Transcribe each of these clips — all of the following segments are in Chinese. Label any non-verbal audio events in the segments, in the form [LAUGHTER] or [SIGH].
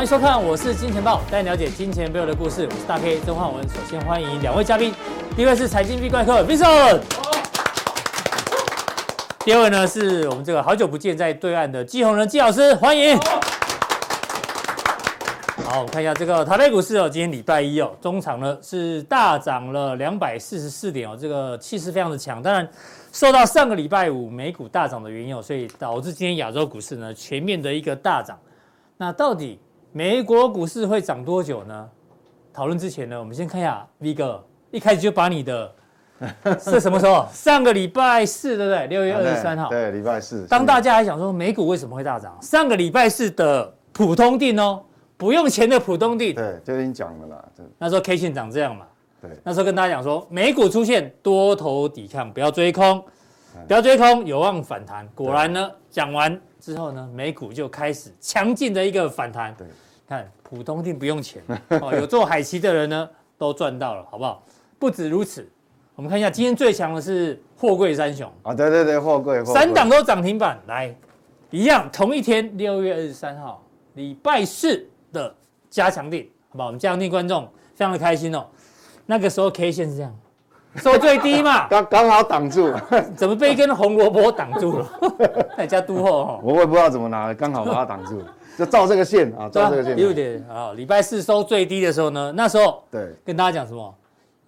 欢迎收看，我是金钱豹，带你了解金钱背后的故事。我是大 K 曾焕文。首先欢迎两位嘉宾，第一位是财经 V 怪客 Vincent，第二位呢是我们这个好久不见在对岸的季宏仁季老师，欢迎。好，我们看一下这个台北股市哦，今天礼拜一哦，中场呢是大涨了两百四十四点哦，这个气势非常的强。当然，受到上个礼拜五美股大涨的原因哦，所以导致今天亚洲股市呢全面的一个大涨。那到底？美国股市会涨多久呢？讨论之前呢，我们先看一下 V 哥，一开始就把你的 [LAUGHS] 是什么时候？上个礼拜四，对不对？六月二十三号。对，礼拜四。当大家还想说美股为什么会大涨？上个礼拜四的普通定哦，不用钱的普通定。对，就已经讲了啦。那时候 K 线长这样嘛。对。那时候跟大家讲说，美股出现多头抵抗，不要追空，不要追空，有望反弹。果然呢，讲完。之后呢，美股就开始强劲的一个反弹。对，看普通定不用钱哦，有做海期的人呢都赚到了，好不好？不止如此，我们看一下今天最强的是货柜三雄啊，对对对，货柜，三档都涨停板，来，一样同一天，六月二十三号，礼拜四的加强定，好不好？我们加强定观众非常的开心哦，那个时候 K 线是这样。收最低嘛，[LAUGHS] 刚刚好挡住，[LAUGHS] 怎么被一根红萝卜挡住了？再加都后哈，我也不知道怎么拿，刚好把它挡住，就照这个线啊，照这个线。六点啊，礼拜四收最低的时候呢，那时候对，跟大家讲什么？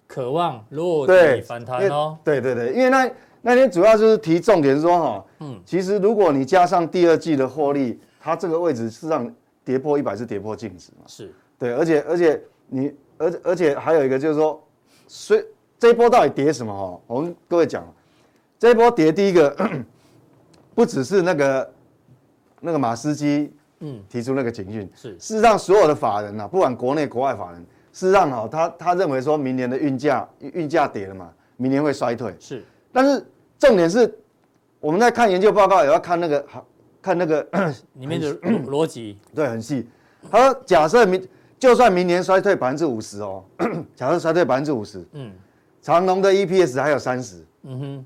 渴望落底反弹哦。对对对，因为那那天主要就是提重点说哈，嗯，其实如果你加上第二季的获利，它这个位置事实上跌破一百是跌破净值嘛，是。对，而且而且你而而且还有一个就是说，虽这一波到底跌什么？哈，我们各位讲，这一波跌第一个，不只是那个那个马斯基，嗯，提出那个警讯，是事实上所有的法人呐，不管国内国外法人，事实上哈，他他认为说明年的运价运价跌了嘛，明年会衰退，是，但是重点是我们在看研究报告，也要看那个好看那个里面的逻辑，对，很细。他说假设明就算明年衰退百分之五十哦，[COUGHS] 假设衰退百分之五十，嗯。长隆的 EPS 还有三十，嗯哼，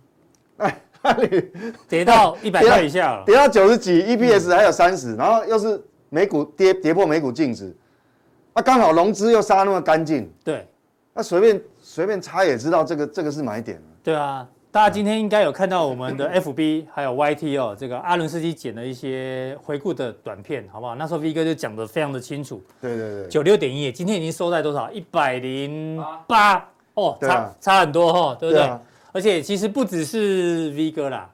哎，那你跌到 [LAUGHS] 一百块以下了，跌到九十几，EPS 还有三十，然后又是美股跌跌破美股净值，啊，刚好融资又杀那么干净，对，那随便随便猜也知道这个这个是买点。对啊，大家今天应该有看到我们的 FB 还有 YT 哦，这个阿伦斯基剪了一些回顾的短片，好不好？那时候 V 哥就讲的非常的清楚，对对对，九六点一，今天已经收在多少？一百零八。哦，差、啊、差很多哈，对不对？对啊、而且其实不只是 V 哥啦，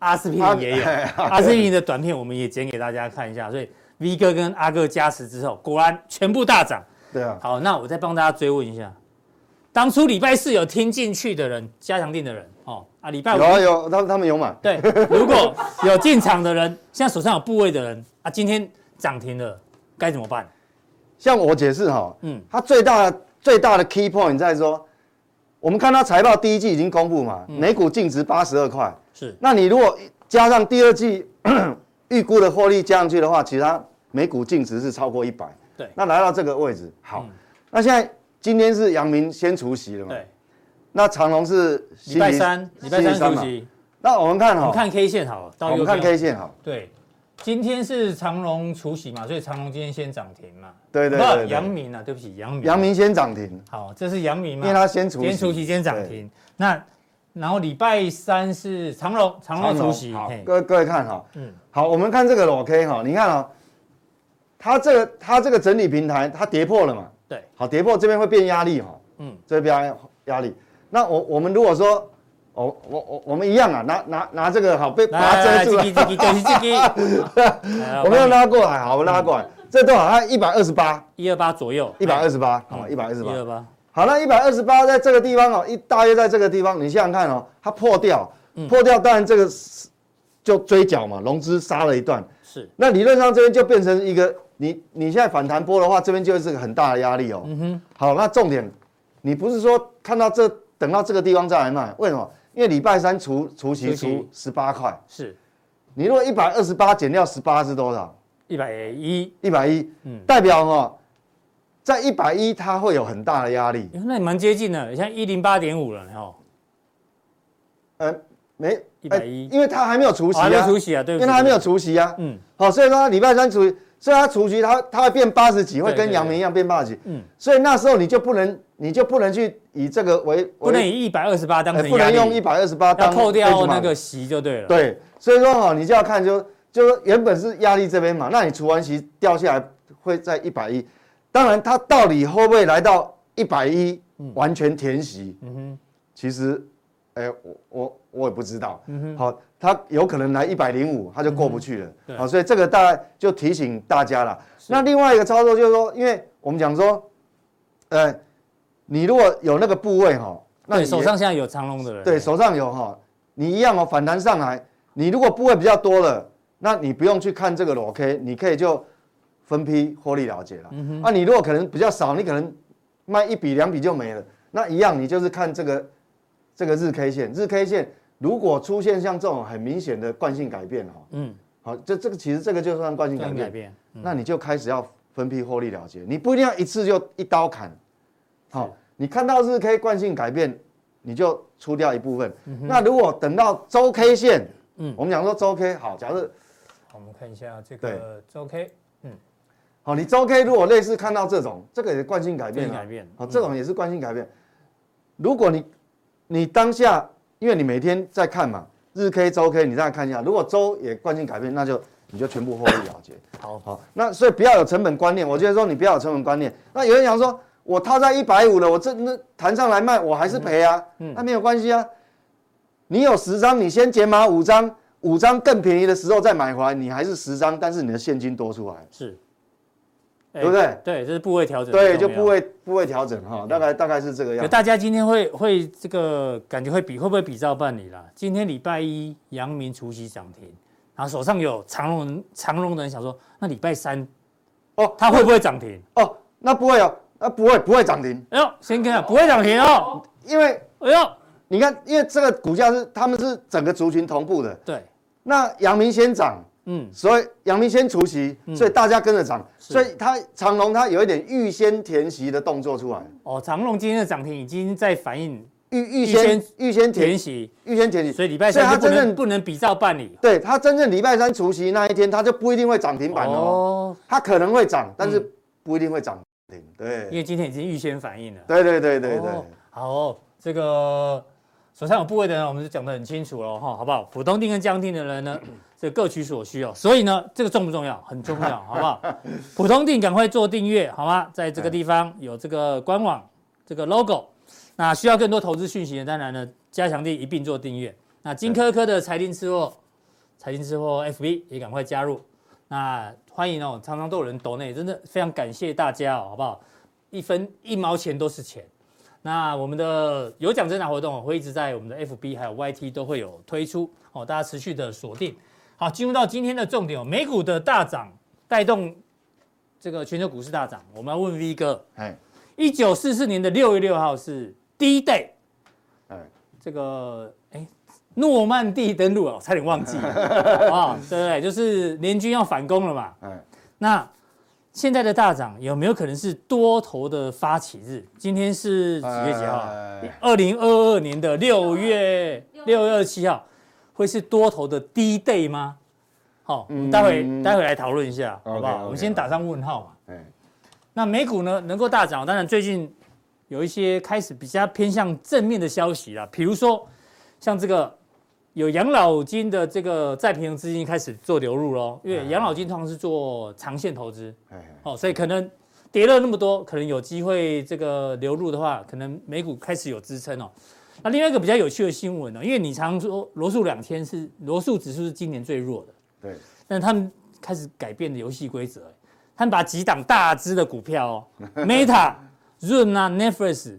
阿司匹林也有，[LAUGHS] 阿司匹林的短片我们也剪给大家看一下。所以 V 哥跟阿哥加持之后，果然全部大涨。对啊。好，那我再帮大家追问一下，当初礼拜四有听进去的人，加强定的人，哦啊，礼拜五有啊有，他们他们有买。对，如果有进场的人，现在手上有部位的人啊，今天涨停了，该怎么办？像我解释哈，嗯，他最大的最大的 key point 在说。我们看到财报第一季已经公布嘛，每股净值八十二块，是。那你如果加上第二季 [COUGHS] 预估的获利加上去的话，其他每股净值是超过一百。对。那来到这个位置，好。那现在今天是阳明先除息了嘛？对。那长隆是礼拜三，礼拜三除息。那我们看哈，我们看 K 线好了，我们看 K 线好。对。今天是长隆除夕嘛，所以长隆今天先涨停嘛。对对对，阳明啊，对不起，阳明。阳明先涨停。好，这是阳明嘛？因为它先除息，先除息先涨停。那然后礼拜三是长隆，长隆除息。好，各位各位看哈，嗯，好，我们看这个裸 K 哈，你看啊，它这个它这个整理平台它跌破了嘛？对。好，跌破这边会变压力哈，嗯，这边压力。那我我们如果说。我我我我们一样啊，拿拿拿这个好被把它遮住了。[LAUGHS] 我们要拉过来，好，我们拉过来。这多少？它一百二十八，一二八左右，一百二十八，好，一百二十八。一二八。好，那一百二十八在这个地方哦，一大约在这个地方，你想想看哦，它破掉，破掉，当然这个就追缴嘛，融资杀了一段。是。那理论上这边就变成一个，你你现在反弹波的话，这边就是个很大的压力哦。嗯哼。好，那重点，你不是说看到这等到这个地方再来卖？为什么？因为礼拜三除除夕除十八块，是，你如果一百二十八减掉十八是多少？一百一，一百一，嗯，代表哈，在一百一它会有很大的压力。那你蛮接近的，像一零八点五了，哈。呃，没一百一，因为它还没有除夕啊，还没除息啊，对，因为它还没有除夕啊，嗯，好，所以说礼拜三除所以它除夕它它会变八十几，会跟阳明一样变八十几。嗯，所以那时候你就不能你就不能去以这个为不能以一百二十八当成、欸、不能用一百二十八当扣掉那个席就对了。对，所以说哈，你就要看就就原本是压力这边嘛，那你除完席掉下来会在一百一，当然它到底会不会来到一百一完全填席？嗯哼，其实。哎、欸，我我我也不知道。嗯哼，好，它有可能来一百零五，它就过不去了。嗯、好，所以这个大概就提醒大家了。那另外一个操作就是说，因为我们讲说，呃，你如果有那个部位哈，那你手上现在有长龙的人，对，手上有哈，你一样哦，反弹上来，你如果部位比较多了，那你不用去看这个裸 K，你可以就分批获利了结了。那、啊、你如果可能比较少，你可能卖一笔两笔就没了，那一样你就是看这个。这个日 K 线，日 K 线如果出现像这种很明显的惯性改变哈，嗯，好，这这个其实这个就算惯性改变，改变嗯、那你就开始要分批获利了结，你不一定要一次就一刀砍，好，你看到日 K 惯性改变，你就出掉一部分。嗯、那如果等到周 K 线，嗯，我们讲说周 K 好，假设，我们看一下这个周 K，嗯，好，你周 K 如果类似看到这种，这个也是惯性改变，改变，好，这种也是惯性改变，如果你你当下，因为你每天在看嘛，日 K、周 K，你再看一下，如果周也惯性改变，那就你就全部获利了结。好。好，那所以不要有成本观念，我觉得说你不要有成本观念。那有人讲说，我套在一百五了，我这那弹上来卖，我还是赔啊。嗯，那没有关系啊。你有十张，你先减码五张，五张更便宜的时候再买回来，你还是十张，但是你的现金多出来。是。对不对？对，这是部位调整。对，就部位部位调整哈，大概大概是这个样子。大家今天会会这个感觉会比会不会比照办理啦？今天礼拜一阳明除夕涨停，然后手上有长荣长荣的人想说，那礼拜三哦，它会不会涨停？哦，那不会哦，那不会不会涨停。哎呦，先看不会涨停哦，因为哎呦，你看，因为这个股价是他们是整个族群同步的。对，那阳明先涨。嗯，所以阳明先除息，所以大家跟着涨，所以它长隆它有一点预先填息的动作出来。哦，长隆今天的涨停已经在反映预预先预先填息，预先填息，所以礼拜三它真正不能比照办理。对，它真正礼拜三除息那一天，它就不一定会涨停板哦，它可能会涨，但是不一定会涨停。对，因为今天已经预先反映了。对对对对对。好，这个手上有部位的人，我们就讲得很清楚了哈，好不好？普通定跟降定的人呢？[CLEARS THROAT] 这各取所需哦，所以呢，这个重不重要？很重要，[LAUGHS] 好不好？普通定赶快做订阅，好吗？在这个地方有这个官网这个 logo，那需要更多投资讯息的，当然呢，加强地一并做订阅。那金科科的财经吃货，财经吃货 FB 也赶快加入。那欢迎哦，常常都有人抖内，真的非常感谢大家哦，好不好？一分一毛钱都是钱。那我们的有奖征答活动会一直在我们的 FB 还有 YT 都会有推出哦，大家持续的锁定。好，进入到今天的重点哦，美股的大涨带动这个全球股市大涨。我们要问 V 哥，哎，一九四四年的六月六号是 D-Day，哎，这个哎，诺曼底登陆哦，差点忘记 [LAUGHS] 啊，对不对？就是联军要反攻了嘛，嗯，那现在的大涨有没有可能是多头的发起日？今天是几月几号？二零二二年的六月六月二十七号。会是多头的低 day 吗？好，待会待会来讨论一下，好不好？我们先打上问号嘛。那美股呢能够大涨，当然最近有一些开始比较偏向正面的消息啦，比如说像这个有养老金的这个再平衡资金开始做流入喽，因为养老金通常是做长线投资，哦，所以可能跌了那么多，可能有机会这个流入的话，可能美股开始有支撑哦。那另外一个比较有趣的新闻呢，因为你常说罗素两千是罗素指数是今年最弱的，对，但他们开始改变的游戏规则，他们把几档大只的股票哦，[LAUGHS] Meta、Zoom 啊、Netflix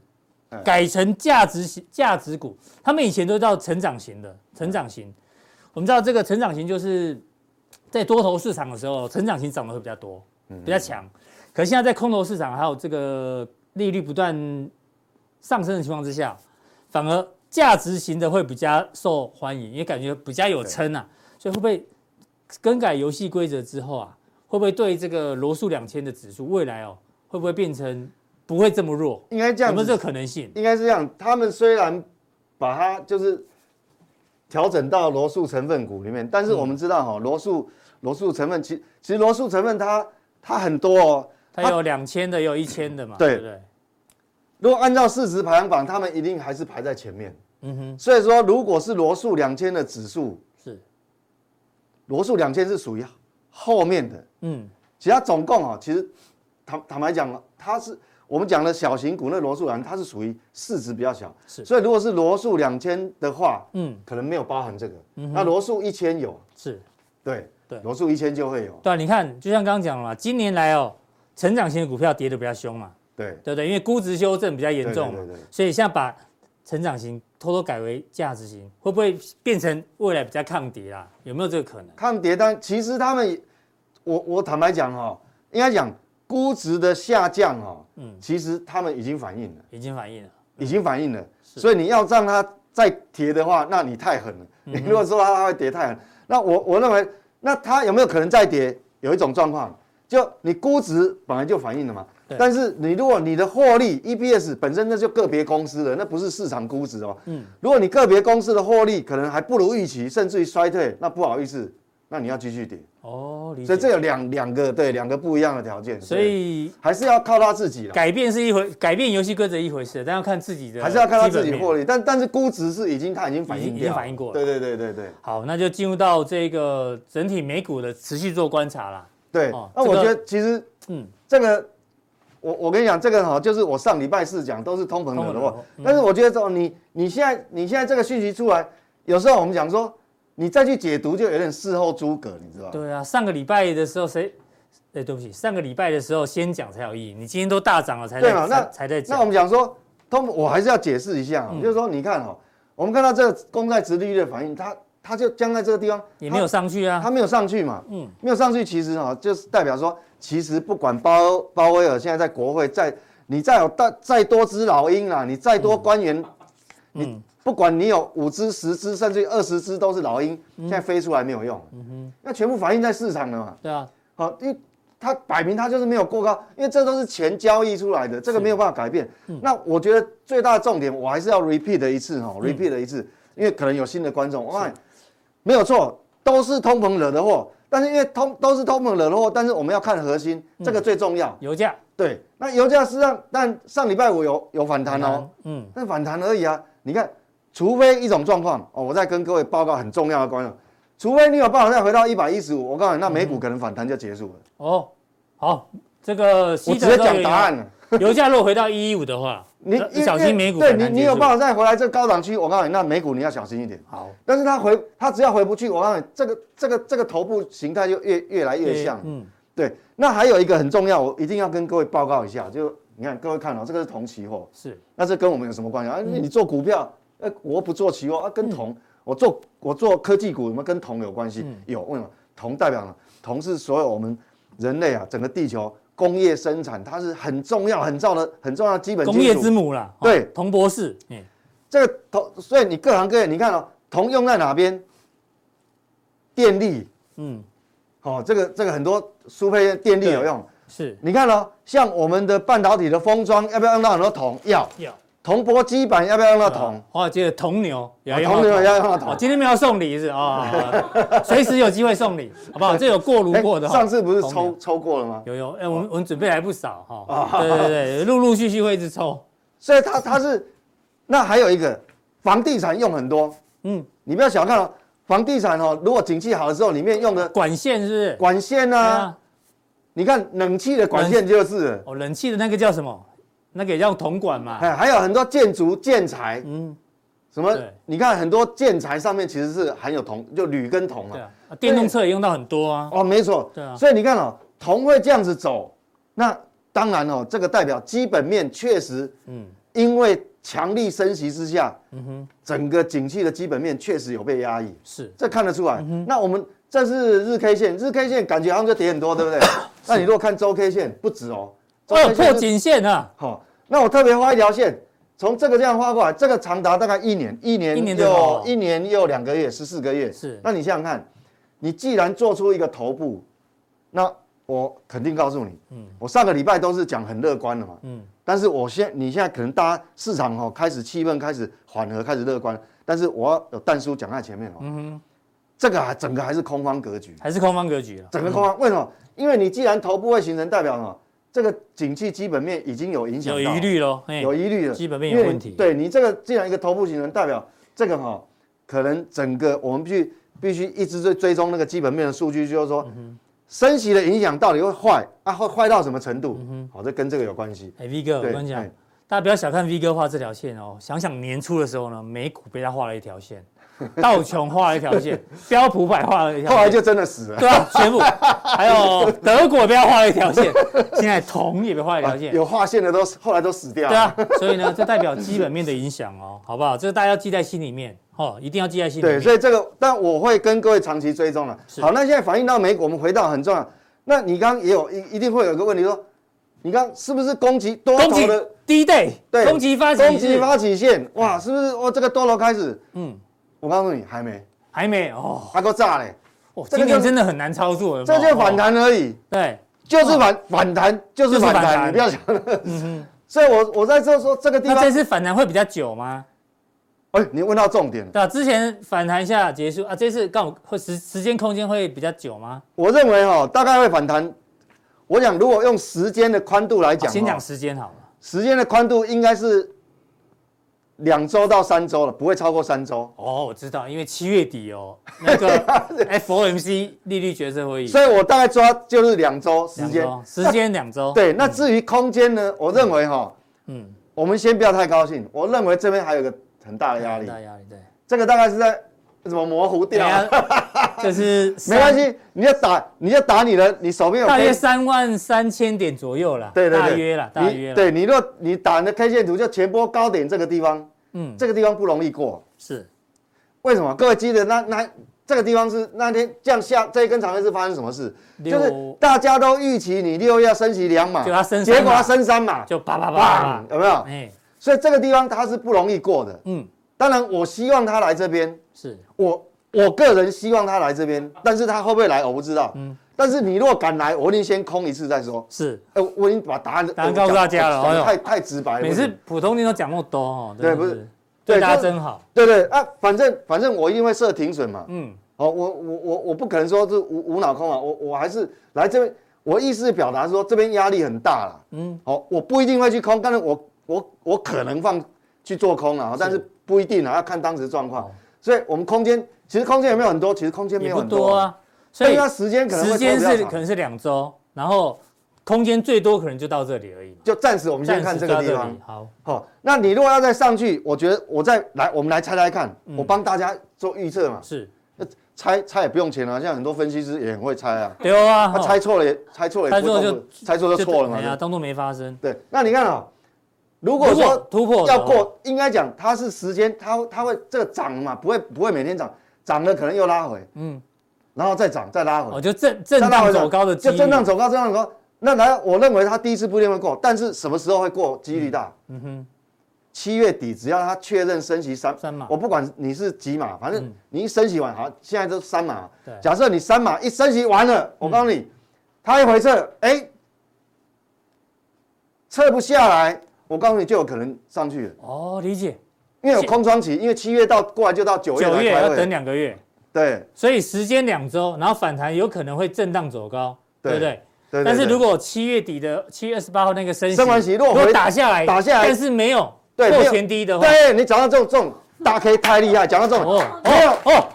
改成价值型价值股，他们以前都叫成长型的，成长型。我们知道这个成长型就是在多头市场的时候，成长型涨得会比较多，比较强。可是现在在空头市场还有这个利率不断上升的情况之下。反而价值型的会比较受欢迎，也感觉比较有撑啊，所以会不会更改游戏规则之后啊，会不会对这个罗素两千的指数未来哦，会不会变成不会这么弱？应该这样，有没有这个可能性？应该是这样。他们虽然把它就是调整到罗素成分股里面，但是我们知道哈，罗素罗素成分其其实罗素成分它它很多哦，它有两千的，也有一千的嘛，对不对？如果按照市值排行榜，他们一定还是排在前面。嗯哼，所以说如果是罗素两千的指数是罗素两千是属于后面的，嗯，其他总共啊，其实坦坦白讲，它是。我们讲的小型股，那罗素兰它是属于市值比较小，是，所以如果是罗素两千的话，嗯，可能没有包含这个，嗯，那罗素一千有，是，对，对，罗素一千就会有，对，你看，就像刚刚讲了嘛，今年来哦，成长型的股票跌得比较凶嘛，对，对不对？因为估值修正比较严重嘛，对对对，所以现在把成长型偷偷改为价值型，会不会变成未来比较抗跌啊？有没有这个可能？抗跌，但其实他们，我我坦白讲哈，应该讲。估值的下降哦，嗯，其实他们已经反映了，已经反映了，已经反映了。所以你要让它再跌的话，那你太狠了。你 [LAUGHS] 如果说它会跌太狠，那我我认为，那它有没有可能再跌？有一种状况，就你估值本来就反映了嘛，但是你如果你的获利 EPS 本身那就个别公司的，那不是市场估值哦。嗯，如果你个别公司的获利可能还不如预期，甚至于衰退，那不好意思。那你要继续跌哦，所以这有两两个对两个不一样的条件，所以还是要靠他自己了。改变是一回，改变游戏规则一回事，但要看自己的，还是要看他自己获利。但但是估值是已经他已经反映已经反映过了。对对对对对。好，那就进入到这个整体美股的持续做观察啦。对，那我觉得其实嗯，这个我我跟你讲，这个哈就是我上礼拜四讲都是通膨惹的话，但是我觉得说你你现在你现在这个讯息出来，有时候我们讲说。你再去解读就有点事后诸葛，你知道吗？对啊，上个礼拜的时候谁？哎，对不起，上个礼拜的时候先讲才有意义。你今天都大涨了才对嘛？那才在讲。那我们讲说，通我还是要解释一下，就是说，你看哈，我们看到这个公债殖利率的反应，它它就僵在这个地方，也没有上去啊，它没有上去嘛，嗯，没有上去，其实哈，就是代表说，其实不管鲍鲍威尔现在在国会，在你再有大再多只老鹰啊，你再多官员，你。不管你有五只、十只，甚至于二十只，都是老鹰，现在飞出来没有用。嗯哼，那全部反映在市场了嘛？对啊，好，因为它摆明它就是没有过高，因为这都是钱交易出来的，这个没有办法改变。那我觉得最大的重点，我还是要 repeat 一次哈，repeat 一次，因为可能有新的观众。我看没有错，都是通膨惹的祸，但是因为通都是通膨惹的祸，但是我们要看核心，这个最重要。油价对，那油价实际上，但上礼拜五有有反弹哦，嗯，但反弹而已啊，你看。除非一种状况哦，我再跟各位报告很重要的观众，除非你有办法再回到一百一十五，我告诉你，那美股可能反弹就结束了。哦，好，这个我直接讲答案了。[LAUGHS] 油价如果回到一一五的话，你小心美股。对你，你有办法再回来这高档区，我告诉你，那美股你要小心一点。好，但是它回，它只要回不去，我告诉你，这个这个这个头部形态就越越来越像。嗯，对。那还有一个很重要，我一定要跟各位报告一下，就你看各位看到这个是同期货，是，那这跟我们有什么关系啊？你做股票。呃，我不做期货啊，跟铜，我做我做科技股有没有跟铜有关系？有，为什么？铜代表了铜是所有我们人类啊，整个地球工业生产，它是很重要、很重要的、很重要的基本。工业之母啦，对，铜博士。嗯，这个铜，所以你各行各业，你看哦，铜用在哪边？电力，嗯，好，这个这个很多输配电力有用。是，你看哦，像我们的半导体的封装，要不要用到很多铜？要。要。铜箔基板要不要用到铜？哦，这个铜牛要铜牛要用到铜。今天没有送礼是啊，[LAUGHS] 随时有机会送礼，好不好？这有过炉过的。上次不是抽抽过了吗？有有，哎，我们我们准备还不少哈。对对对，陆陆续续会一直抽。所以它它是，那还有一个房地产用很多，嗯，你不要小看哦，房地产哦，如果景气好的时候，里面用的管线是不是？管线啊，你看冷气的管线就是。哦，冷气的那个叫什么？那个也叫铜管嘛，哎，还有很多建筑建材，嗯，什么？你看很多建材上面其实是含有铜，就铝跟铜啊。电动车也用到很多啊。哦，没错。对啊。所以你看哦，铜会这样子走，那当然哦，这个代表基本面确实，嗯，因为强力升息之下，嗯哼，整个景气的基本面确实有被压抑。是。这看得出来。那我们这是日 K 线，日 K 线感觉好像就跌很多，对不对？那你如果看周 K 线，不止哦。哦，有破颈线啊！好，那我特别画一条线，从这个这样画过来，这个长达大概一年，一年又一年又两个月，十四个月。是，那你想想看，你既然做出一个头部，那我肯定告诉你，嗯，我上个礼拜都是讲很乐观的嘛，嗯，但是我现你现在可能大家市场哦开始气氛开始缓和，开始乐观，但是我要有淡叔讲在前面哦。嗯哼，这个还整个还是空方格局，还是空方格局了。整个空方，嗯、为什么？因为你既然头部会形成，代表什么？这个景气基本面已经有影响，有疑虑喽，有疑虑了，基本面有问题。对你这个既然一个头部形成，代表这个哈、哦，可能整个我们必须必须一直追追踪那个基本面的数据，就是说。嗯升息的影响到底会坏啊？会坏到什么程度？嗯、好，这跟这个有关系。哎，V 哥，我跟你讲，大家不要小看 V 哥画这条线哦。想想年初的时候呢，美股被他画了一条线，[LAUGHS] 道琼画了一条线，[LAUGHS] 标普百画了一条线，后来就真的死了。对啊，全部还有德国被他画了一条线，现在铜也被画了一条线，有画线的都后来都死掉了。对啊，所以呢，这代表基本面的影响哦，好不好？这个大家要记在心里面。哦，一定要记在心里。对，所以这个，但我会跟各位长期追踪了。好，那现在反映到美股，我们回到很重要。那你刚刚也有一一定会有一个问题说，你刚是不是攻击多头的低 day？对，攻击发起攻击发起线，哇，是不是？哇，这个多头开始。嗯，我告诉你，还没，还没哦，还够炸嘞。哦，今年真的很难操作。这就反弹而已。对，就是反反弹，就是反弹，你不要想。嗯哼。[LAUGHS] 所以我我在这说这个地方，这次反弹会比较久吗？哎，你问到重点了。对啊，之前反弹一下结束啊，这次刚好会时时间空间会比较久吗？我认为哦，大概会反弹。我想如果用时间的宽度来讲，先讲时间好了。时间的宽度应该是两周到三周了，不会超过三周。哦，我知道，因为七月底哦，那个 [LAUGHS] FOMC 利率决策会议，所以我大概抓就是两周时间，时间两周。[LAUGHS] 对，那至于空间呢？我认为哈，嗯，我们先不要太高兴。我认为这边还有个。很大的压力，大压力，对，这个大概是在怎么模糊掉？[LAUGHS] 就是没关系，你要打，你要打你的，你手边有大约三万三千点左右了，对对对，大约了，大约了。对，你若你打你的 K 线图，就前波高点这个地方，嗯，这个地方不容易过，是，为什么？各位记得那那这个地方是那天降下这一根长黑是发生什么事？就是大家都预期你六月要升息两码，结果它升三码，就叭叭叭，有没有？所以这个地方它是不容易过的，嗯，当然我希望他来这边，是。我我个人希望他来这边，但是他会不会来我不知道，嗯，但是你如果敢来，我一定先空一次再说，是，哎，我已经把答案答案告诉大家了，太太直白了，每次普通人都讲那么多哦，对，不是，对大家真好，对对啊，反正反正我一定会设停损嘛，嗯，好，我我我我不可能说是无无脑空啊，我我还是来这边，我意思表达是说这边压力很大了，嗯，好，我不一定会去空，但是我我我可能放。去做空啊，但是不一定啊，要看当时状况。所以，我们空间其实空间有没有很多？其实空间没有很多啊。所以它时间可能时间是可能是两周，然后空间最多可能就到这里而已。就暂时我们先看这个地方。好，好，那你如果要再上去，我觉得我再来，我们来猜猜看，我帮大家做预测嘛。是，猜猜也不用钱啊，像很多分析师也很会猜啊。对啊，他猜错了也猜错了，猜错就猜错就错了嘛。对啊，当做没发生。对，那你看啊。如果说突破要过，应该讲它是时间，它它会这个涨嘛，不会不会每天涨，涨了可能又拉回，嗯，然后再涨再拉回，我就震震荡走高的，就震荡走高，震荡走高。那来，我认为它第一次不一定会过，但是什么时候会过，几率大。嗯哼，七月底只要它确认升息三三码，我不管你是几码，反正你一升息完，好，现在都三码。对，假设你三码一升息完了，我告诉你，它一回撤，哎，撤不下来。我告诉你，就有可能上去了。哦，理解。因为有空窗期，因为七月到过来就到九月。九月要等两个月。对。所以时间两周，然后反弹有可能会震荡走高，对不对？对。但是如果七月底的七月二十八号那个升息，升完息如果打下来，打下来，但是没有破前低的话，对，你讲到这种这种大 K 太厉害，讲到这种哦哦哦。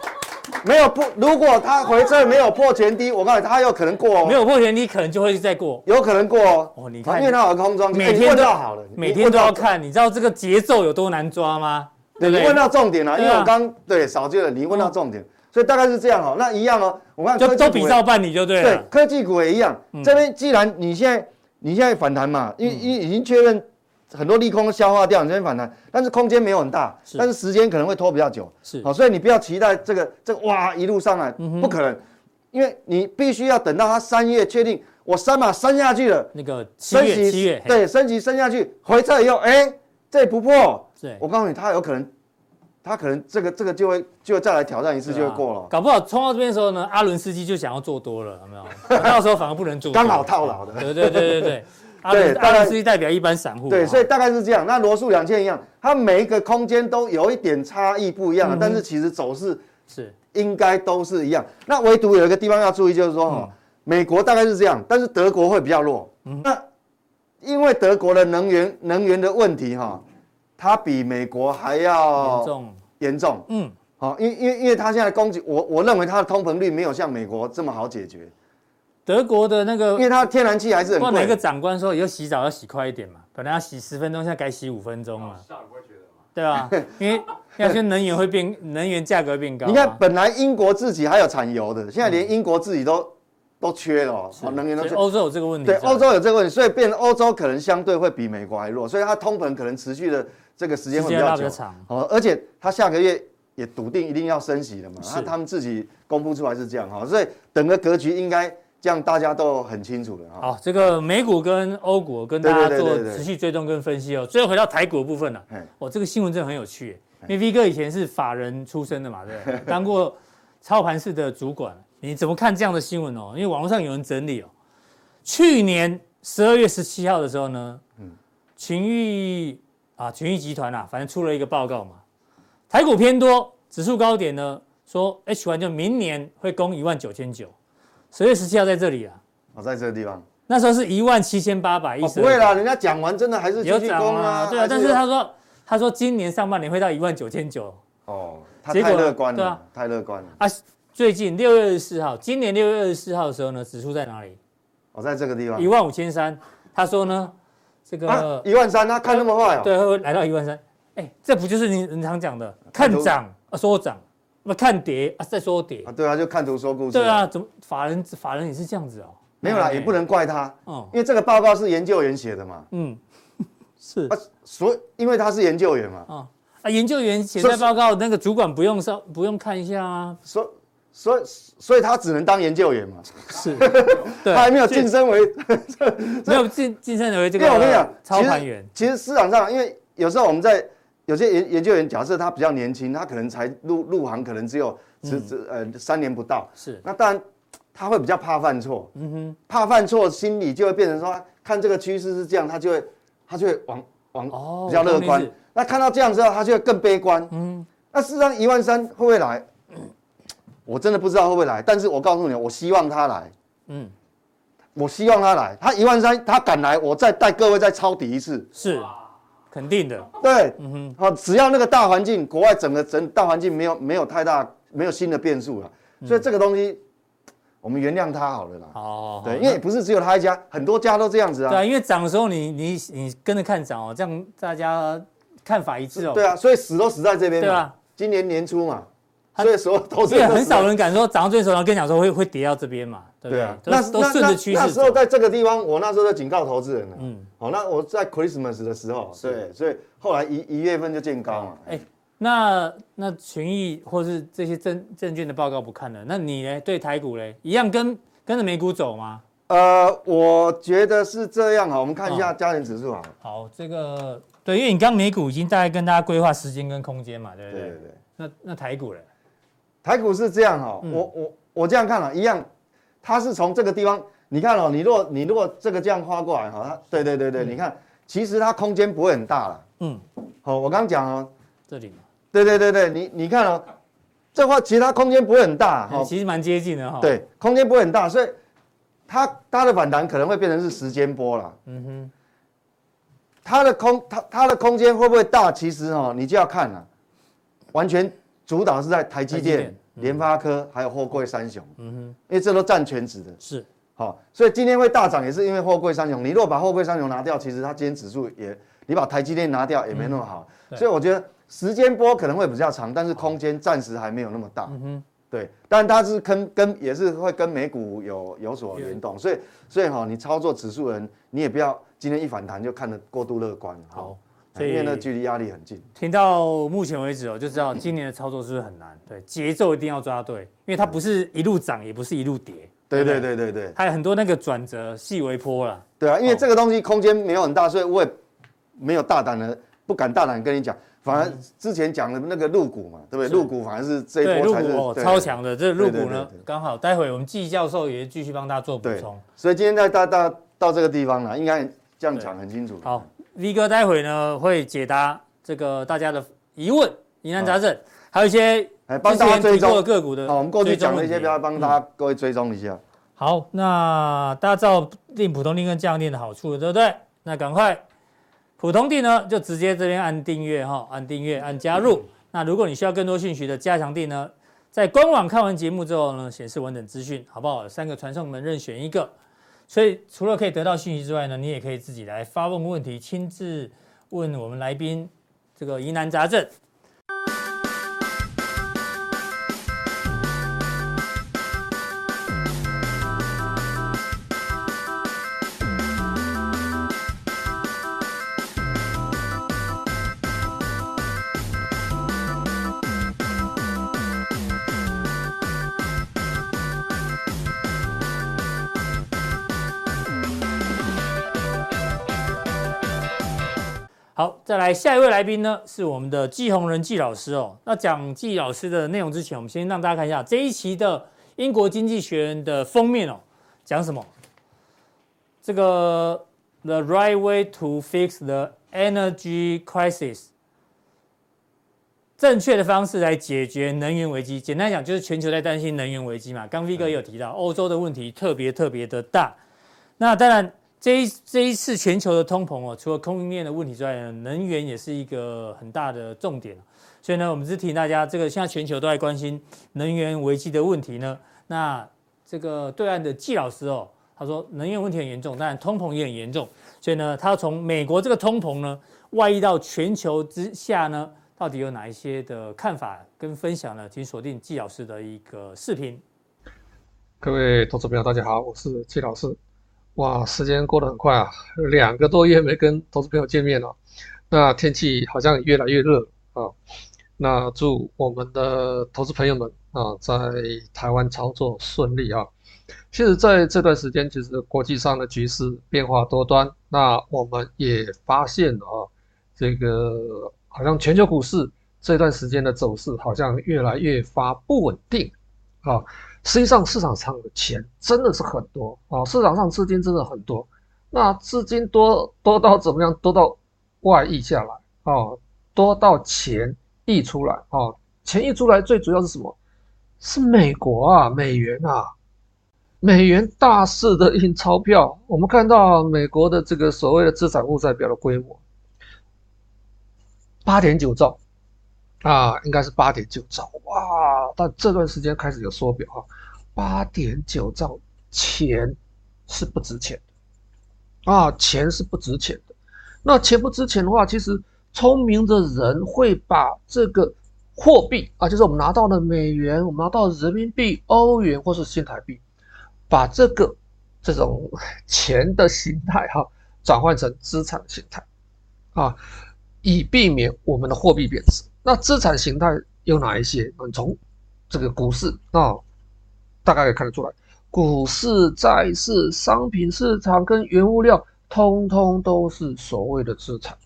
没有破，如果它回撤没有破前低，我告诉你，它有可能过哦。没有破前低，可能就会再过，有可能过哦。哦，你看，因为它有空中，每天都要好了，每天都要看，你知道这个节奏有多难抓吗？对不对？你问到重点了，因为我刚对少见了，你问到重点，所以大概是这样哦。那一样哦，我看就都比照办理就对了。对，科技股也一样。这边既然你现在你现在反弹嘛，因为因已经确认。很多利空消化掉，你这边反弹，但是空间没有很大，但是时间可能会拖比较久，是。好，所以你不要期待这个这个哇一路上来，不可能，因为你必须要等到它三月确定我三码升下去了，那个七月七月对升级升下去回撤以后，哎，这不破，对，我告诉你，它有可能，它可能这个这个就会就会再来挑战一次就会过了，搞不好冲到这边的时候呢，阿伦斯基就想要做多了，有没有？[LAUGHS] 到时候反而不能做，刚好套牢的，对对对对对。对，大概是代表一般散户。对，所以大概是这样。那罗素两千一样，它每一个空间都有一点差异不一样，但是其实走势是应该都是一样。那唯独有一个地方要注意，就是说哈，美国大概是这样，但是德国会比较弱。那因为德国的能源能源的问题哈，它比美国还要严重严重。嗯。好，因因为因为它现在供给，我我认为它的通膨率没有像美国这么好解决。德国的那个，因为它天然气还是很贵。哪个长官说以后洗澡要洗快一点嘛？本来要洗十分钟，现在改洗五分钟了。对啊，[LAUGHS] 因为现在能源会变，能源价格变高。你看，本来英国自己还有产油的，现在连英国自己都都缺了，能源都缺。欧洲有这个问题。对，欧洲有这个问题，所以变欧洲可能相对会比美国还弱，所以它通膨可能持续的这个时间会比较长。哦，而且它下个月。也笃定一定要升息了嘛？那他们自己公布出来是这样哈，所以整个格局应该这样，大家都很清楚了哈。好，这个美股跟欧股跟大家做持续追踪跟分析哦。最后回到台股的部分了，哦，这个新闻真的很有趣，因为 V 哥以前是法人出身的嘛，对不对？[LAUGHS] 当过操盘室的主管，你怎么看这样的新闻哦？因为网络上有人整理哦，去年十二月十七号的时候呢，嗯群益啊，群益集团啊，反正出了一个报告嘛。台股偏多，指数高点呢？说 H 1就明年会攻一万九千九，十月十七号在这里啊，我，在这个地方，那时候是一万七千八百一十。不会啦，人家讲完真的还是有涨啊，对啊，但是他说他说今年上半年会到一万九千九。哦，他太乐观了，对啊，太乐观了啊！最近六月二十四号，今年六月二十四号的时候呢，指数在哪里？我，在这个地方，一万五千三。他说呢，这个一万三，他看那么坏哦，对，会来到一万三。哎，这不就是你你常讲的看涨啊说涨，那看跌啊再说跌啊？对啊，就看图说故事。对啊，怎么法人法人也是这样子哦？没有啦，也不能怪他，嗯，因为这个报告是研究员写的嘛，嗯，[LAUGHS] 是啊，所以因为他是研究员嘛，啊啊，研究员写在报告，那个主管不用上不用看一下啊，所所以所以他只能当研究员嘛，是，[LAUGHS] 他还没有晋升为，没有晋晋升为这个。因为我跟你讲，操盘员，其实市场上，因为有时候我们在。有些研研究员，假设他比较年轻，他可能才入入行，可能只有只只呃三年不到。是，那当然他会比较怕犯错。嗯哼，怕犯错，心理就会变成说，看这个趋势是这样，他就会他就会往往比较乐观。那看到这样之后，他就会更悲观。嗯，那事实上一万三会不会来？[CLEARS THROAT] 我真的不知道会不会来，但是我告诉你，我希望他来。嗯，我希望他来，他一万三他敢来，我再带各位再抄底一次。是。肯定的，对，嗯哼，好，只要那个大环境，国外整个整大环境没有没有太大没有新的变数了，所以这个东西我们原谅他好了啦。哦，对，因为不是只有他一家，很多家都这样子啊。对啊，因为涨的时候你你你跟着看涨哦，这样大家看法一致哦。对啊，所以死都死在这边嘛。对啊，今年年初嘛。所以说，投资很少人敢说涨到最时候，跟你讲说会会跌到这边嘛，对？啊，那都顺着趋势。那时候在这个地方，我那时候在警告投资人了。嗯，好，那我在 Christmas 的时候，对，所以后来一一月份就见高嘛。哎，那那群益或是这些证证券的报告不看了，那你呢？对台股嘞，一样跟跟着美股走吗？呃，我觉得是这样哈。我们看一下加权指数啊。好，这个对，因为你刚美股已经大概跟大家规划时间跟空间嘛，对不对？对对。那那台股嘞？台股是这样哈，我我我这样看了，一样，它是从这个地方，你看哦，你如果你如果这个这样画过来哈，它对对对对，你看，其实它空间不会很大了，嗯，好，我刚刚讲哦，这里，对对对对，你你看哦，这块其实它空间不会很大，哈，其实蛮接近的哈，对，空间不会很大，所以它它的反弹可能会变成是时间波了，嗯哼，它的空它它的空间会不会大？其实哦，你就要看了，完全。主导是在台积电、联发科还有货柜三雄，嗯哼，因为这都占全值的，是，好，所以今天会大涨也是因为货柜三雄。你如果把货柜三雄拿掉，其实它今天指数也，你把台积电拿掉也没那么好，所以我觉得时间波可能会比较长，但是空间暂时还没有那么大，嗯哼，对，但它是跟跟也是会跟美股有有所联动，所以所以哈，你操作指数人，你也不要今天一反弹就看得过度乐观，好。所以因为那距离压力很近，听到目前为止哦，就知道今年的操作是不是很难？对，节奏一定要抓对，因为它不是一路涨，也不是一路跌。对对对对对，还有很多那个转折、细微波了。对啊，因为这个东西空间没有很大，所以我也没有大胆的，不敢大胆跟你讲。反而之前讲的那个入股嘛，对不对？入股反而是这一波才是超强的。这入股呢，刚好待会我们季教授也继续帮大家做补充。所以今天在大大到这个地方呢，应该。这样讲很清楚。好，V 哥待会呢会解答这个大家的疑问、疑难杂症，还有一些哎帮大家追踪个股的。好，我们过去讲的一些，不要帮大家各位追踪一下。好，那大家知道订普通定跟降定的好处了，对不对？那赶快普通定呢，就直接这边按订阅哈，按订阅，按加入。那如果你需要更多讯息的加强定呢，在官网看完节目之后呢，显示完整资讯，好不好？三个传送门任选一个。所以除了可以得到讯息之外呢，你也可以自己来发问问题，亲自问我们来宾这个疑难杂症。好，再来下一位来宾呢，是我们的季宏仁季老师哦。那讲季老师的内容之前，我们先让大家看一下这一期的英国经济学人的封面哦，讲什么？这个 The right way to fix the energy crisis，正确的方式来解决能源危机。简单讲，就是全球在担心能源危机嘛。刚 V 哥也有提到，欧洲的问题特别特别的大。那当然。这一这一次全球的通膨哦，除了供应链的问题之外，能源也是一个很大的重点。所以呢，我们是提醒大家，这个现在全球都在关心能源危机的问题呢。那这个对岸的季老师哦，他说能源问题很严重，但通膨也很严重。所以呢，他从美国这个通膨呢外溢到全球之下呢，到底有哪一些的看法跟分享呢？请锁定季老师的一个视频。各位投资朋友，大家好，我是季老师。哇，时间过得很快啊，两个多月没跟投资朋友见面了。那天气好像越来越热啊。那祝我们的投资朋友们啊，在台湾操作顺利啊。其实在这段时间，其实国际上的局势变化多端。那我们也发现啊，这个好像全球股市这段时间的走势好像越来越发不稳定啊。实际上，市场上的钱真的是很多啊！市场上资金真的很多，那资金多多到怎么样？多到外溢下来啊，多到钱溢出来啊！钱溢出来最主要是什么？是美国啊，美元啊，美元大肆的印钞票。我们看到美国的这个所谓的资产负债表的规模，八点九兆。啊，应该是八点九兆哇！但这段时间开始有缩表哈，八点九兆钱是不值钱的啊，钱是不值钱的。那钱不值钱的话，其实聪明的人会把这个货币啊，就是我们拿到的美元，我们拿到人民币、欧元或是新台币，把这个这种 [LAUGHS] 钱的形态哈，转换成资产形态啊，以避免我们的货币贬值。那资产形态有哪一些？你从这个股市啊，大概可以看得出来，股市、债市、商品市场跟原物料，通通都是所谓的资产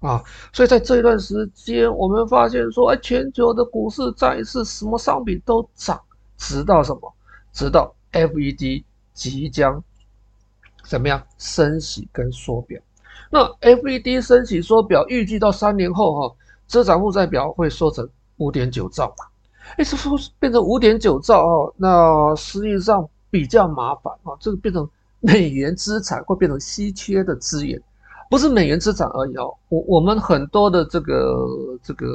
啊。所以在这一段时间，我们发现说，哎，全球的股市、债市，什么商品都涨，直到什么？直到 FED 即将怎么样升息跟缩表。那 FED 升息缩表，预计到三年后哈。资产负债表会缩成五点九兆嘛？哎，这说变成五点九兆哦，那实际上比较麻烦啊。这个变成美元资产会变成稀缺的资源，不是美元资产而已哦。我我们很多的这个这个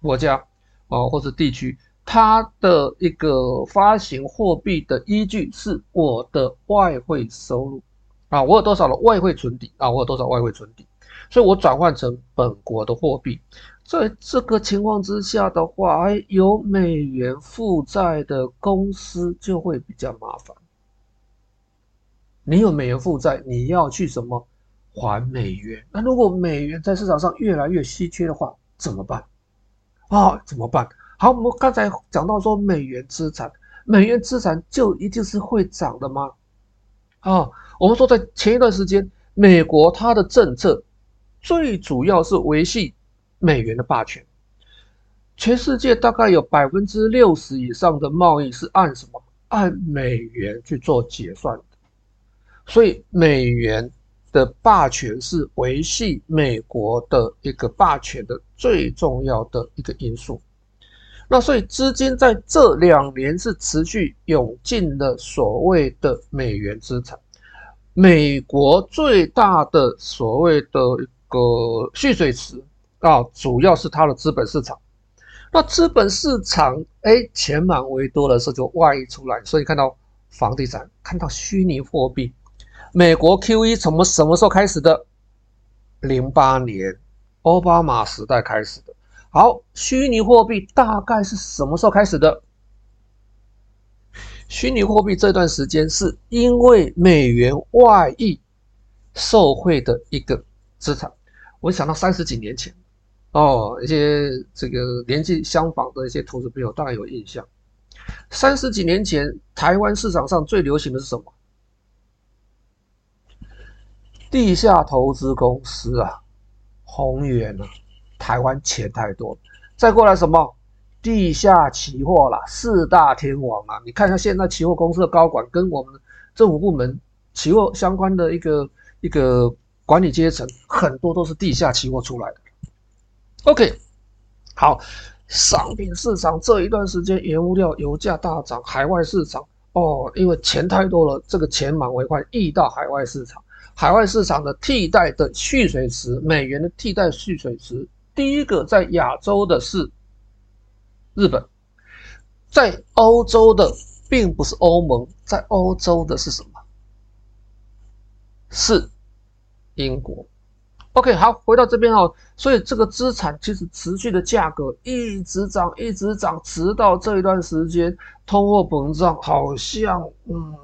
国家啊或者地区，它的一个发行货币的依据是我的外汇收入啊，我有多少的外汇存底啊，我有多少外汇存底。所以我转换成本国的货币，在这个情况之下的话，哎，有美元负债的公司就会比较麻烦。你有美元负债，你要去什么还美元？那如果美元在市场上越来越稀缺的话，怎么办？啊，怎么办？好，我们刚才讲到说美元资产，美元资产就一定是会涨的吗？啊，我们说在前一段时间，美国它的政策。最主要是维系美元的霸权。全世界大概有百分之六十以上的贸易是按什么？按美元去做结算的。所以美元的霸权是维系美国的一个霸权的最重要的一个因素。那所以资金在这两年是持续涌进了所谓的美元资产。美国最大的所谓的个蓄水池啊，主要是它的资本市场。那资本市场哎，钱满为多的时候就外溢出来，所以看到房地产，看到虚拟货币。美国 QE 从什么时候开始的？零八年奥巴马时代开始的。好，虚拟货币大概是什么时候开始的？虚拟货币这段时间是因为美元外溢受惠的一个资产。我想到三十几年前，哦，一些这个年纪相仿的一些投资朋友大概有印象。三十几年前，台湾市场上最流行的是什么？地下投资公司啊，宏源啊。台湾钱太多，再过来什么地下期货啦，四大天王啊！你看一下现在期货公司的高管跟我们政府部门期货相关的一个一个管理阶层，很多都是地下期货出来的。OK，好，商品市场这一段时间，原物料、油价大涨，海外市场哦，因为钱太多了，这个钱满为患，溢到海外市场，海外市场的替代的蓄水池，美元的替代蓄水池。第一个在亚洲的是日本，在欧洲的并不是欧盟，在欧洲的是什么？是英国。OK，好，回到这边哦。所以这个资产其实持续的价格一直涨，一直涨，直到这一段时间，通货膨胀好像嗯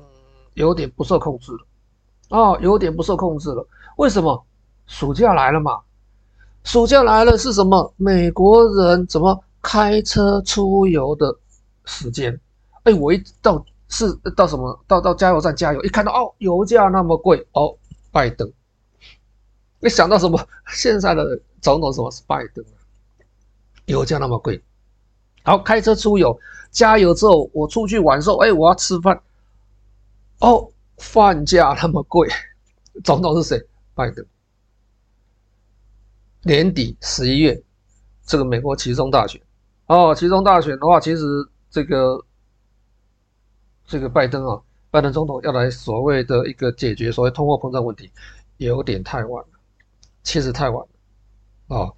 有点不受控制了哦，有点不受控制了。为什么？暑假来了嘛。暑假来了是什么？美国人怎么开车出游的时间？哎，我一到是到什么？到到加油站加油，一看到哦，油价那么贵哦，拜登。你想到什么？[LAUGHS] 现在的总统什么是拜登？油价那么贵，好，开车出游，加油之后我出去玩的时候，哎，我要吃饭。哦，饭价那么贵，总统是谁？拜登。年底十一月，这个美国其中大选哦，其中大选的话，其实这个这个拜登啊，拜登总统要来所谓的一个解决所谓通货膨胀问题，有点太晚，其实太晚了哦。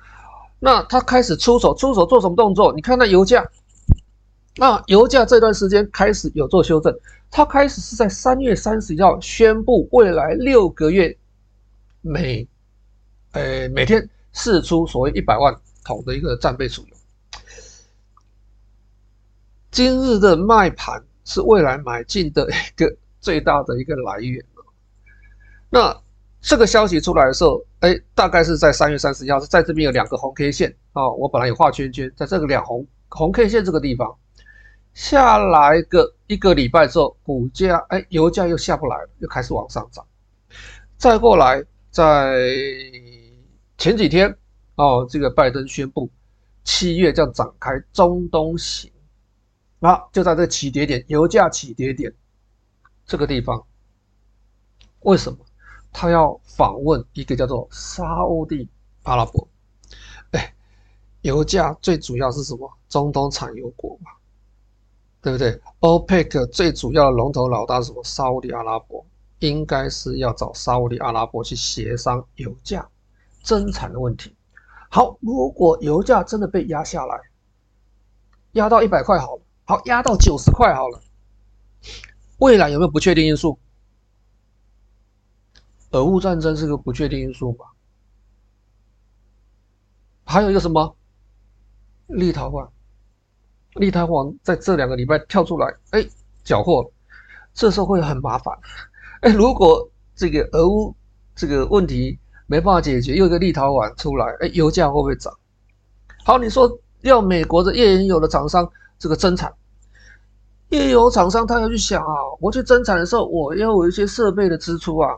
那他开始出手，出手做什么动作？你看那油价，那油价这段时间开始有做修正，他开始是在三月三十号宣布未来六个月每，呃每天。释出所谓一百万桶的一个战备储油，今日的卖盘是未来买进的一个最大的一个来源。那这个消息出来的时候，哎，大概是在三月三十一号，是在这边有两个红 K 线啊，我本来有画圈圈，在这个两红红 K 线这个地方下来个一个礼拜之后，股价哎，油价又下不来了，又开始往上涨，再过来在。前几天哦，这个拜登宣布七月将展开中东行，啊，就在这起跌点，油价起跌点这个地方，为什么他要访问一个叫做沙乌地阿拉伯？哎，油价最主要是什么？中东产油国嘛，对不对？OPEC 最主要的龙头老大是什么？沙乌地阿拉伯，应该是要找沙乌地阿拉伯去协商油价。增产的问题。好，如果油价真的被压下来，压到一百块好了，好，压到九十块好了，未来有没有不确定因素？俄乌战争是个不确定因素吧？还有一个什么？立陶宛，立陶宛在这两个礼拜跳出来，哎，缴获了，这时候会很麻烦。哎，如果这个俄乌这个问题，没办法解决，又一个立陶宛出来，哎，油价会不会涨？好，你说要美国的页岩油的厂商这个增产，页岩油厂商他要去想啊，我去增产的时候，我要有一些设备的支出啊。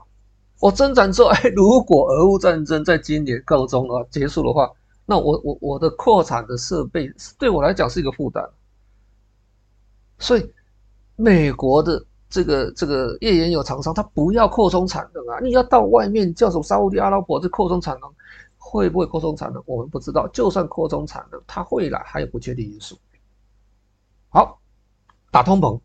我增产之后，哎，[LAUGHS] 如果俄乌战争在今年告终了结束的话，那我我我的扩产的设备对我来讲是一个负担。所以美国的这个这个页岩油厂商，他不要扩充产能啊！你要到外面叫什么沙乌地阿拉伯这扩充产能，会不会扩充产能？我们不知道。就算扩充产能，它会来还有不确定因素。好，打通膨，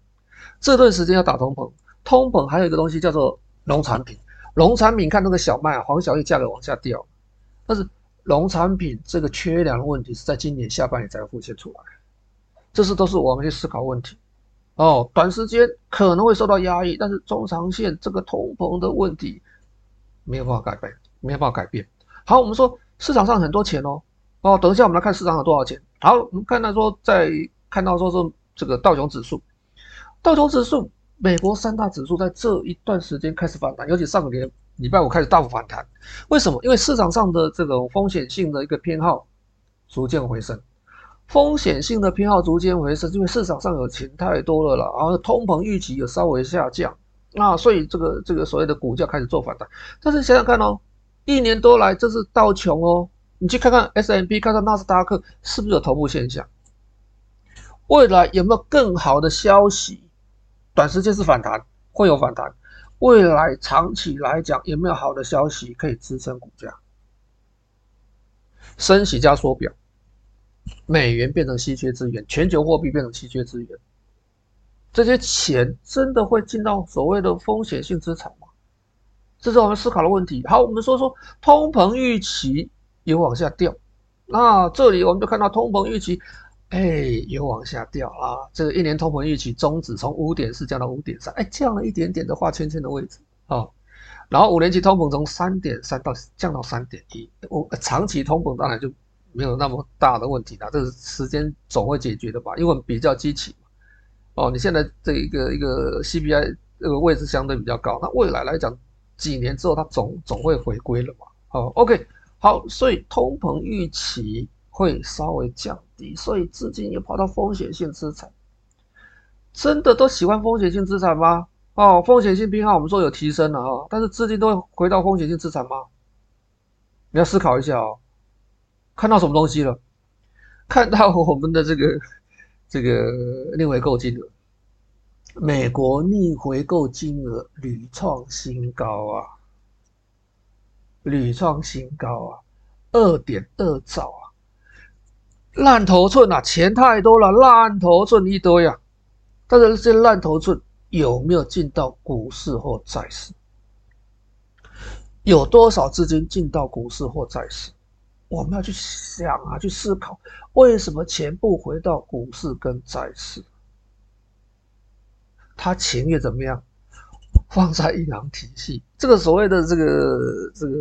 这段时间要打通膨。通膨还有一个东西叫做农产品，农产品看那个小麦啊，黄小玉价格往下掉，但是农产品这个缺粮的问题是在今年下半年才会浮现出来，这是都是我们去思考问题。哦，短时间可能会受到压抑，但是中长线这个通膨的问题没有办法改变，没有办法改变。好，我们说市场上很多钱哦，哦，等一下我们来看市场有多少钱。好，我们看到说在看到说是这个道琼指数，道琼指数。美国三大指数在这一段时间开始反弹，尤其上个礼拜五开始大幅反弹。为什么？因为市场上的这种风险性的一个偏好逐渐回升，风险性的偏好逐渐回升，因为市场上有钱太多了啦，然后通膨预期也稍微下降，那所以这个这个所谓的股价开始做反弹。但是想想看哦，一年多来这是道穷哦，你去看看 S&P，看看纳斯达克是不是有头部现象？未来有没有更好的消息？短时间是反弹，会有反弹。未来长期来讲，有没有好的消息可以支撑股价？升息加缩表，美元变成稀缺资源，全球货币变成稀缺资源，这些钱真的会进到所谓的风险性资产吗？这是我们思考的问题。好，我们说说通膨预期有往下掉，那这里我们就看到通膨预期。哎，又往下掉啊！这个一年通膨预期终止从五点四降到五点三，哎，降了一点点的画圈圈的位置啊。然后五年期通膨从三点三到降到三点一，我长期通膨当然就没有那么大的问题啦，这个时间总会解决的吧？因为我们比较基期嘛。哦，你现在这一个一个 CPI 这个位置相对比较高，那未来来讲几年之后它总总会回归了嘛？好，OK，好，所以通膨预期。会稍微降低，所以资金也跑到风险性资产。真的都喜欢风险性资产吗？哦，风险性偏好我们说有提升了啊，但是资金都会回到风险性资产吗？你要思考一下哦。看到什么东西了？看到我们的这个这个逆回购金额，美国逆回购金额屡创新高啊，屡创新高啊，二点二兆啊。烂头寸啊，钱太多了，烂头寸一堆啊。但是这些烂头寸有没有进到股市或债市？有多少资金进到股市或债市？我们要去想啊，去思考，为什么钱不回到股市跟债市？他情愿怎么样？放在银行体系。这个所谓的这个这个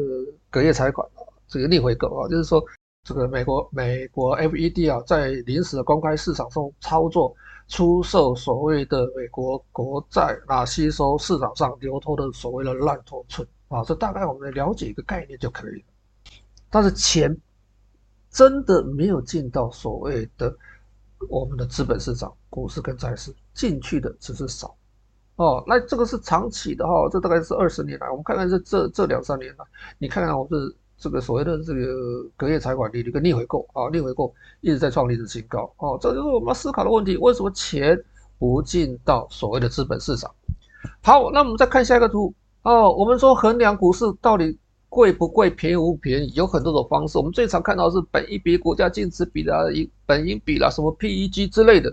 隔夜财款啊，这个逆回购啊，就是说。这个美国美国 FED 啊，在临时的公开市场中操作出售所谓的美国国债啊，吸收市场上流通的所谓的烂头寸啊，这大概我们了解一个概念就可以了。但是钱真的没有进到所谓的我们的资本市场、股市跟债市，进去的只是少哦。那这个是长期的哈，这大概是二十年来，我们看看这这这两三年来，你看看我这。这个所谓的这个隔夜财款利率跟逆回购啊，逆回购一直在创历史新高哦，这就是我们要思考的问题：为什么钱不进到所谓的资本市场？好，那我们再看下一个图哦。我们说衡量股市到底贵不贵、便宜不便宜，有很多种方式。我们最常看到是本一比、股价净值比啦、本益比啦、什么 PEG 之类的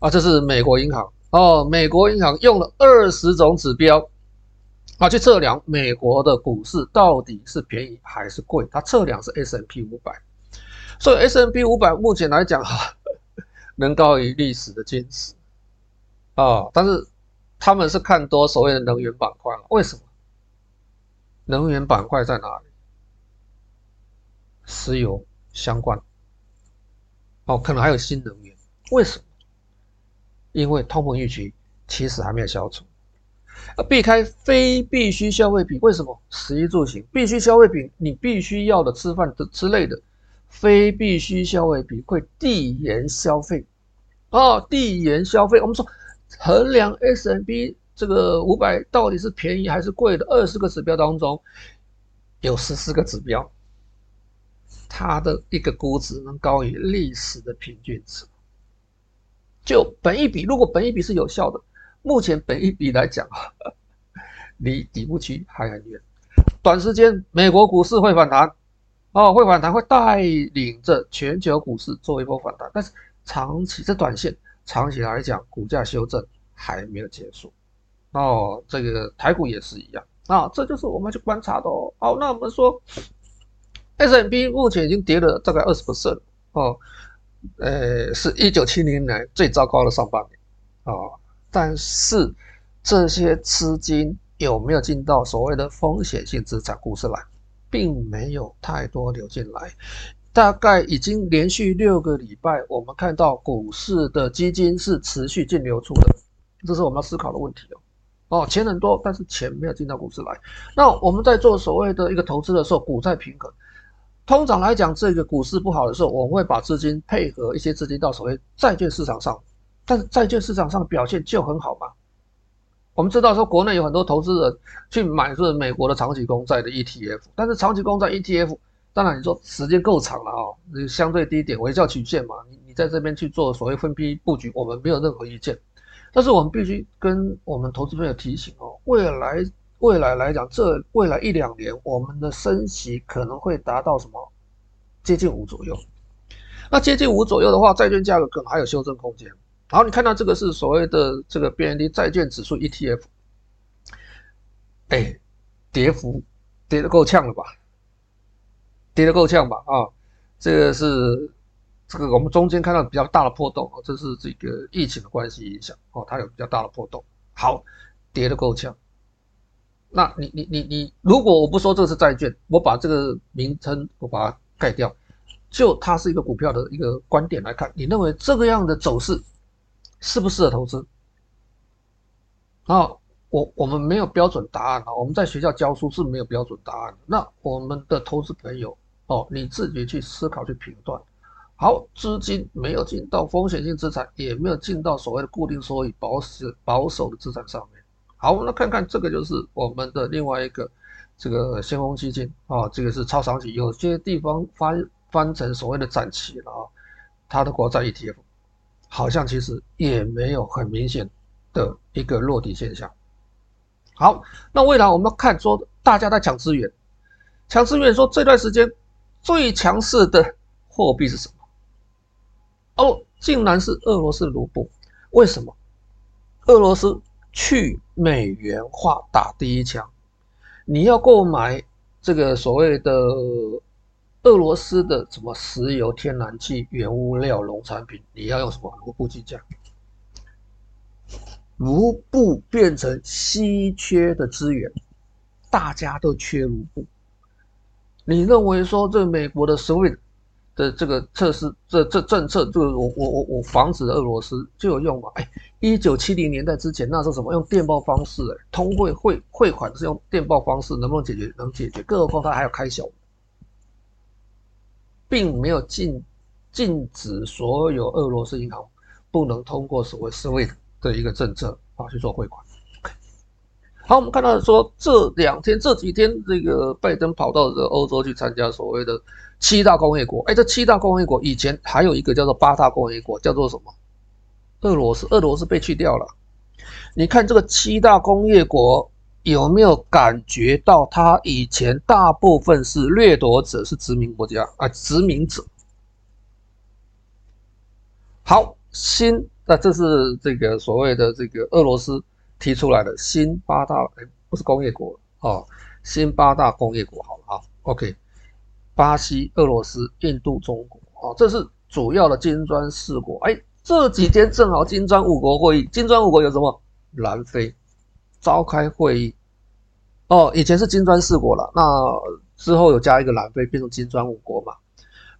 啊。这是美国银行哦，美国银行用了二十种指标。啊，去测量美国的股市到底是便宜还是贵？它测量是 S&P 五百，所以 S&P 五百目前来讲哈，能高于历史的均值啊。但是他们是看多所谓的能源板块了，为什么？能源板块在哪里？石油相关，哦，可能还有新能源。为什么？因为通膨预期其实还没有消除。啊，避开非必需消费品，为什么？食衣住行必须消费品，你必须要的吃饭的之类的，非必需消费品会递延消费，哦，递延消费。我们说衡量 S&P 这个五百到底是便宜还是贵的，二十个指标当中，有十四个指标，它的一个估值能高于历史的平均值。就本一比，如果本一比是有效的。目前本一比来讲啊，[LAUGHS] 离底部区还很远。短时间美国股市会反弹，哦，会反弹，会带领着全球股市做一波反弹。但是长期这短线，长期来讲，股价修正还没有结束。哦，这个台股也是一样啊，这就是我们去观察的哦。好，那我们说 S&P 目前已经跌了大概二十%哦，呃，是一九七零年最糟糕的上半年、哦。但是这些资金有没有进到所谓的风险性资产股市来，并没有太多流进来。大概已经连续六个礼拜，我们看到股市的基金是持续净流出的，这是我们要思考的问题哦。哦，钱很多，但是钱没有进到股市来。那我们在做所谓的一个投资的时候，股债平衡。通常来讲，这个股市不好的时候，我们会把资金配合一些资金到所谓债券市场上。但是债券市场上表现就很好嘛？我们知道说，国内有很多投资人去买是美国的长期公债的 ETF，但是长期公债 ETF，当然你说时间够长了啊、哦，你相对低点微笑曲线嘛，你你在这边去做所谓分批布局，我们没有任何意见。但是我们必须跟我们投资朋友提醒哦，未来未来来讲，这未来一两年我们的升息可能会达到什么接近五左右。那接近五左右的话，债券价格可能还有修正空间。好，你看到这个是所谓的这个 BND 债券指数 ETF，哎，跌幅跌得够呛了吧？跌得够呛吧？啊，这个是。这个我们中间看到比较大的波动哦，这是这个疫情的关系影响哦，它有比较大的波动。好，跌得够呛。那你你你你，如果我不说这是债券，我把这个名称我把它盖掉，就它是一个股票的一个观点来看，你认为这个样的走势适不适合投资？啊，我我们没有标准答案啊，我们在学校教书是没有标准答案。那我们的投资朋友哦，你自己去思考去评断。好，资金没有进到风险性资产，也没有进到所谓的固定收益保守保守的资产上面。好，我们来看看这个就是我们的另外一个这个先锋基金啊，这个是超长期，有些地方翻翻成所谓的展期了啊，它的国债 ETF 好像其实也没有很明显的一个落底现象。好，那未来我们看说大家在抢资源，抢资源说这段时间最强势的货币是什么？哦，竟然是俄罗斯卢布，为什么？俄罗斯去美元化打第一枪，你要购买这个所谓的俄罗斯的什么石油、天然气、原物料、农产品，你要用什么卢布计价？卢布变成稀缺的资源，大家都缺卢布。你认为说这美国的 SWIFT 的这个测试，这这政策，这个我我我我防止俄罗斯就有用吗？哎，一九七零年代之前那时候什么用电报方式，通汇汇汇款是用电报方式，能不能解决？能解决，更何况它还有开销，并没有禁禁止所有俄罗斯银行不能通过所谓 SWIFT 的一个政策啊去做汇款。好，我们看到说这两天这几天，这个拜登跑到这个欧洲去参加所谓的七大工业国。哎，这七大工业国以前还有一个叫做八大工业国，叫做什么？俄罗斯，俄罗斯被去掉了。你看这个七大工业国有没有感觉到，他以前大部分是掠夺者，是殖民国家啊，殖民者。好，新，那这是这个所谓的这个俄罗斯。提出来的新八大，哎，不是工业国哦，新八大工业国好了啊，OK，巴西、俄罗斯、印度、中国哦，这是主要的金砖四国。哎，这几天正好金砖五国会议，金砖五国有什么？南非召开会议哦，以前是金砖四国了，那之后有加一个南非，变成金砖五国嘛。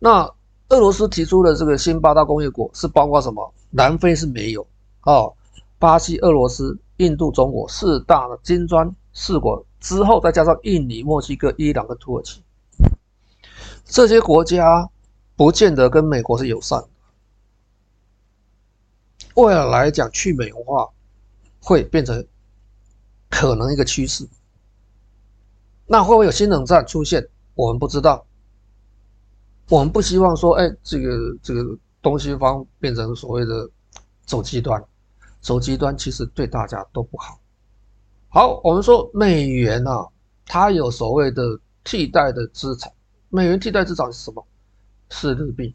那俄罗斯提出的这个新八大工业国是包括什么？南非是没有哦，巴西、俄罗斯。印度、中国四大的金砖四国之后，再加上印尼、墨西哥、伊朗跟土耳其，这些国家不见得跟美国是友善的。未来来讲，去美元化会变成可能一个趋势。那会不会有新冷战出现？我们不知道。我们不希望说，哎，这个这个东西方变成所谓的走极端。走极端，其实对大家都不好。好，我们说美元啊，它有所谓的替代的资产。美元替代资产是什么？是日币。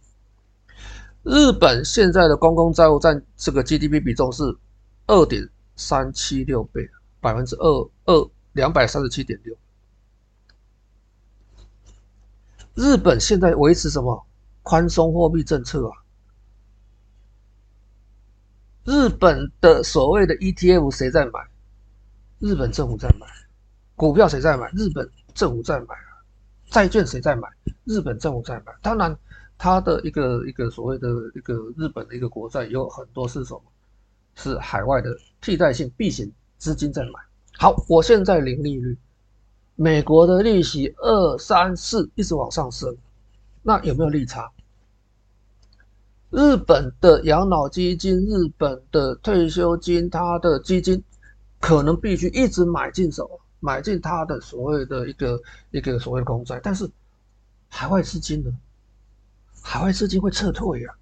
日本现在的公共债务占这个 GDP 比重是二点三七六倍，百分之二二两百三十七点六。日本现在维持什么宽松货币政策啊？日本的所谓的 ETF 谁在买？日本政府在买。股票谁在买？日本政府在买。债券谁在买？日本政府在买。当然，它的一个一个所谓的一个日本的一个国债有很多是什么？是海外的替代性避险资金在买。好，我现在零利率。美国的利息二三四一直往上升，那有没有利差？日本的养老基金、日本的退休金，它的基金可能必须一直买进手，买进它的所谓的一个一个所谓的公债，但是海外资金呢？海外资金会撤退呀、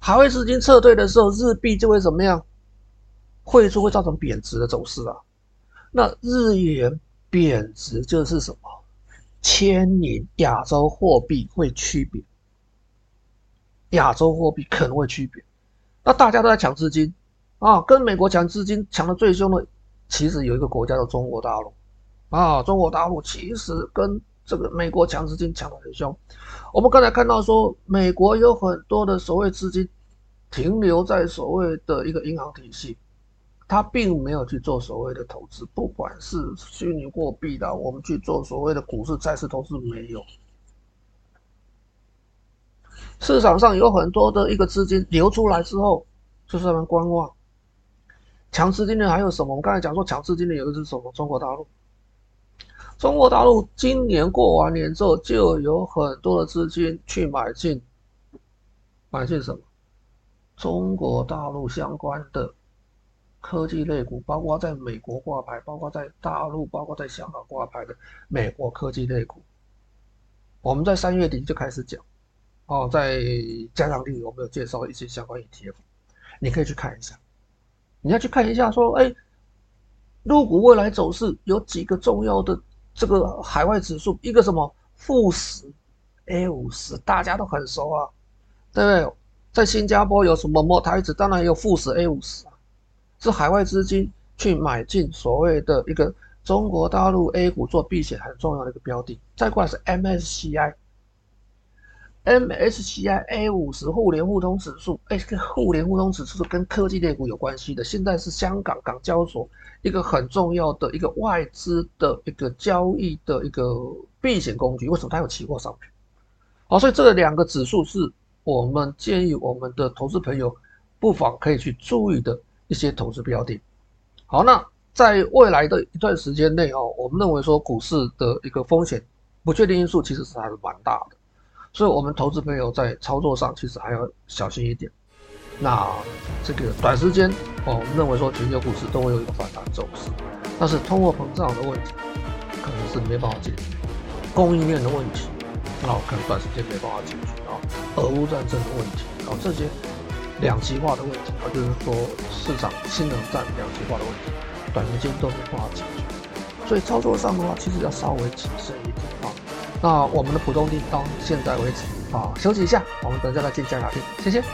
海外资金撤退的时候，日币就会怎么样？汇出会造成贬值的走势啊。那日元贬值就是什么？牵引亚洲货币会区别，亚洲货币可能会区别。那大家都在抢资金啊，跟美国抢资金抢的最凶的，其实有一个国家叫中国大陆啊。中国大陆其实跟这个美国抢资金抢的很凶。我们刚才看到说，美国有很多的所谓资金停留在所谓的一个银行体系。他并没有去做所谓的投资，不管是虚拟货币的，我们去做所谓的股市、债市投资没有。市场上有很多的一个资金流出来之后，就是他们观望。强资金的还有什么？我们刚才讲说强资金的有一个是什么？中国大陆。中国大陆今年过完年之后，就有很多的资金去买进，买进什么？中国大陆相关的。科技类股，包括在美国挂牌，包括在大陆，包括在香港挂牌的美国科技类股，我们在三月底就开始讲，哦，在加强力我们有介绍一些相关 ETF，你可以去看一下，你要去看一下，说，哎，入股未来走势有几个重要的这个海外指数，一个什么？富时 A 五十，大家都很熟啊，对不对？在新加坡有什么摩台子，当然有富时 A 五十啊。是海外资金去买进所谓的一个中国大陆 A 股做避险很重要的一个标的。再过来是 MSCI，MSCI A 五十互联互通指数，哎，这个互联互通指数是跟科技类股有关系的。现在是香港港交所一个很重要的一个外资的一个交易的一个避险工具。为什么它有期货商品？好，所以这两个指数是我们建议我们的投资朋友不妨可以去注意的。一些投资标的，好，那在未来的一段时间内哦，我们认为说股市的一个风险不确定因素其实是还是蛮大的，所以我们投资朋友在操作上其实还要小心一点。那这个短时间哦，我们认为说全球股市都会有一个反弹走势，但是通货膨胀的问题可能是没办法解决，供应链的问题那我，可能短时间没办法解决啊，俄乌战争的问题啊，这些。两极化的问题啊，就是说市场新能站两极化的问题，短时间都没办法解决，所以操作上的话，其实要稍微谨慎一点啊。那我们的普通錠到现在为止啊，休息一下，我们等一下再进加强錠，谢谢。